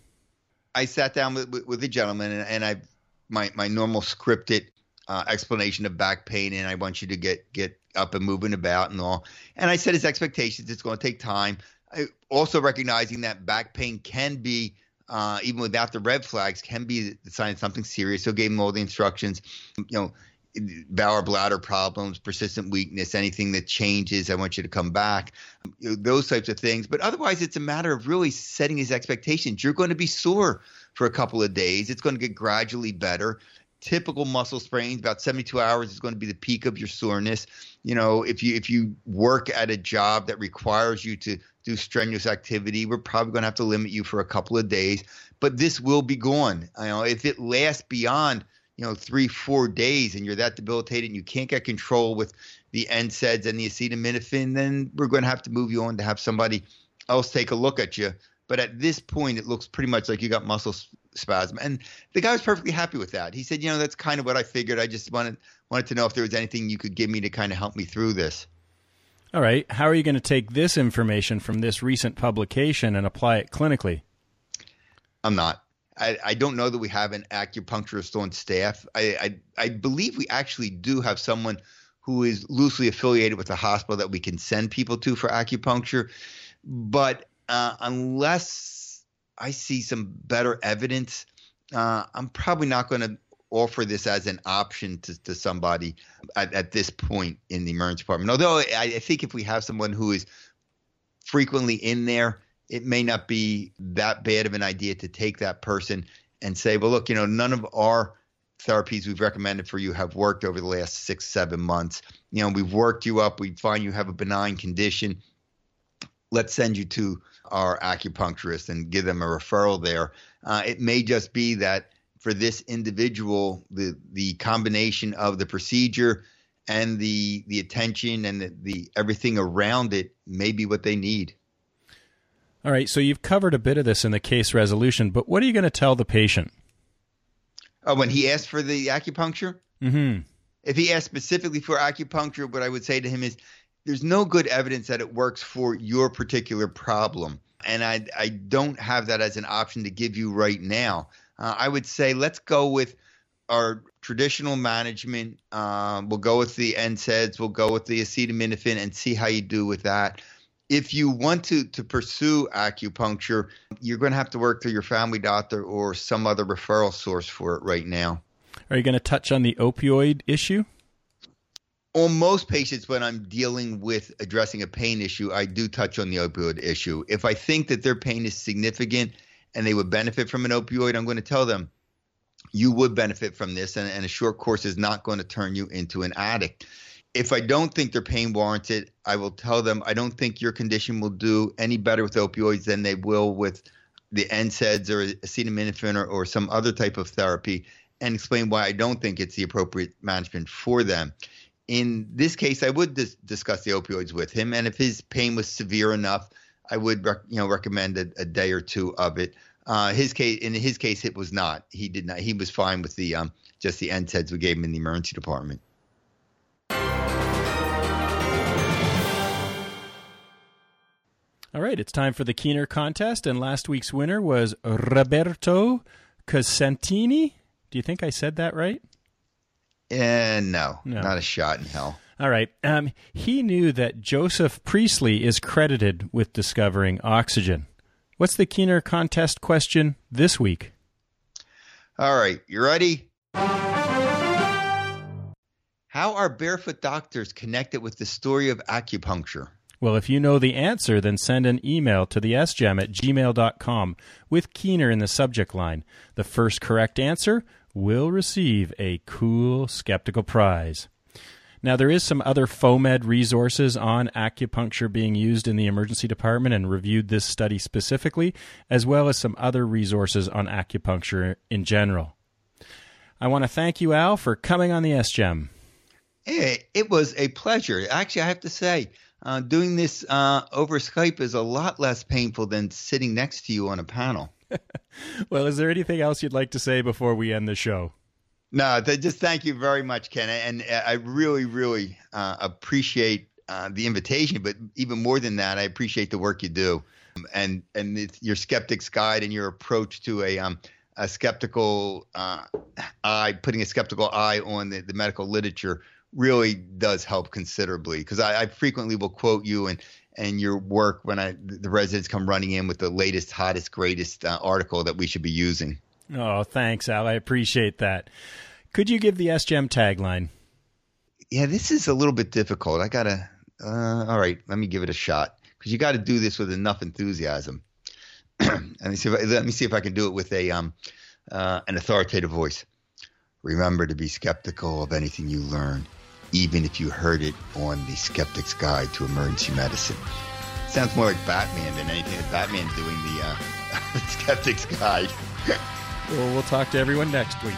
I sat down with, with, a gentleman and, and I my my normal scripted uh, explanation of back pain, and I want you to get get up and moving about and all. And I said his expectations. It's going to take time. I, also recognizing that back pain can be uh, even without the red flags, can be the sign of something serious. So gave him all the instructions, you know, bowel bladder problems, persistent weakness, anything that changes, I want you to come back, you know, those types of things. But otherwise, it's a matter of really setting his expectations. You're going to be sore for a couple of days. It's going to get gradually better typical muscle sprains about 72 hours is going to be the peak of your soreness you know if you if you work at a job that requires you to do strenuous activity. We're probably going to have to limit you for a couple of days, but this will be gone. You know, if it lasts beyond you know three, four days, and you're that debilitated and you can't get control with the NSAIDs and the acetaminophen, then we're going to have to move you on to have somebody else take a look at you. But at this point, it looks pretty much like you got muscle spasm. And the guy was perfectly happy with that. He said, you know, that's kind of what I figured. I just wanted wanted to know if there was anything you could give me to kind of help me through this. All right. How are you going to take this information from this recent publication and apply it clinically? I'm not. I, I don't know that we have an acupuncturist on staff. I, I, I believe we actually do have someone who is loosely affiliated with the hospital that we can send people to for acupuncture. But uh, unless I see some better evidence, uh, I'm probably not going to offer this as an option to, to somebody at, at this point in the emergency department. Although I, I think if we have someone who is frequently in there, it may not be that bad of an idea to take that person and say, well, look, you know, none of our therapies we've recommended for you have worked over the last six, seven months. You know, we've worked you up. We find you have a benign condition. Let's send you to our acupuncturist and give them a referral there. Uh, it may just be that for this individual, the the combination of the procedure and the the attention and the, the everything around it may be what they need. All right, so you've covered a bit of this in the case resolution, but what are you going to tell the patient? Oh, when he asked for the acupuncture? Mm-hmm. If he asked specifically for acupuncture, what I would say to him is there's no good evidence that it works for your particular problem. And I, I don't have that as an option to give you right now uh, I would say let's go with our traditional management. Um, we'll go with the NSAIDs. We'll go with the acetaminophen and see how you do with that. If you want to to pursue acupuncture, you're going to have to work through your family doctor or some other referral source for it right now. Are you going to touch on the opioid issue? on most patients when I'm dealing with addressing a pain issue, I do touch on the opioid issue. If I think that their pain is significant and they would benefit from an opioid, I'm going to tell them you would benefit from this, and, and a short course is not going to turn you into an addict. If I don't think their pain warranted, I will tell them I don't think your condition will do any better with opioids than they will with the NSAIDs or acetaminophen or, or some other type of therapy, and explain why I don't think it's the appropriate management for them. In this case, I would dis- discuss the opioids with him, and if his pain was severe enough I would rec- you know recommend a, a, day or two of it. Uh, his case in his case it was not. He did not. He was fine with the um, just the NSAIDs we gave him in the emergency department. All right, it's time for the Keener contest, and last week's winner was Roberto Cosentini. Do you think I said that right? And uh, no, no, not a shot in hell. All right. Um, he knew that Joseph Priestley is credited with discovering oxygen. What's the Keener contest question this week? All right. You ready? How are barefoot doctors connected with the story of acupuncture? Well, if you know the answer, then send an email to the sgem at gmail.com with Keener in the subject line. The first correct answer will receive a cool skeptical prize. Now, there is some other FOAMed resources on acupuncture being used in the emergency department and reviewed this study specifically, as well as some other resources on acupuncture in general. I want to thank you, Al, for coming on the SGEM. Hey, it was a pleasure. Actually, I have to say, uh, doing this uh, over Skype is a lot less painful than sitting next to you on a panel. well, is there anything else you'd like to say before we end the show? No, just thank you very much, Ken. And I really, really uh, appreciate uh, the invitation, but even more than that, I appreciate the work you do, and and your skeptics guide and your approach to a um, a skeptical uh, eye, putting a skeptical eye on the, the medical literature really does help considerably. Because I, I, frequently will quote you and and your work when I the residents come running in with the latest, hottest, greatest uh, article that we should be using. Oh, thanks, Al. I appreciate that. Could you give the SGEM tagline? Yeah, this is a little bit difficult. I gotta. Uh, all right, let me give it a shot because you got to do this with enough enthusiasm. let me see. If I, let me see if I can do it with a um, uh, an authoritative voice. Remember to be skeptical of anything you learn, even if you heard it on the Skeptic's Guide to Emergency Medicine. Sounds more like Batman than anything. Batman doing the uh, Skeptic's Guide. Well, we'll talk to everyone next week.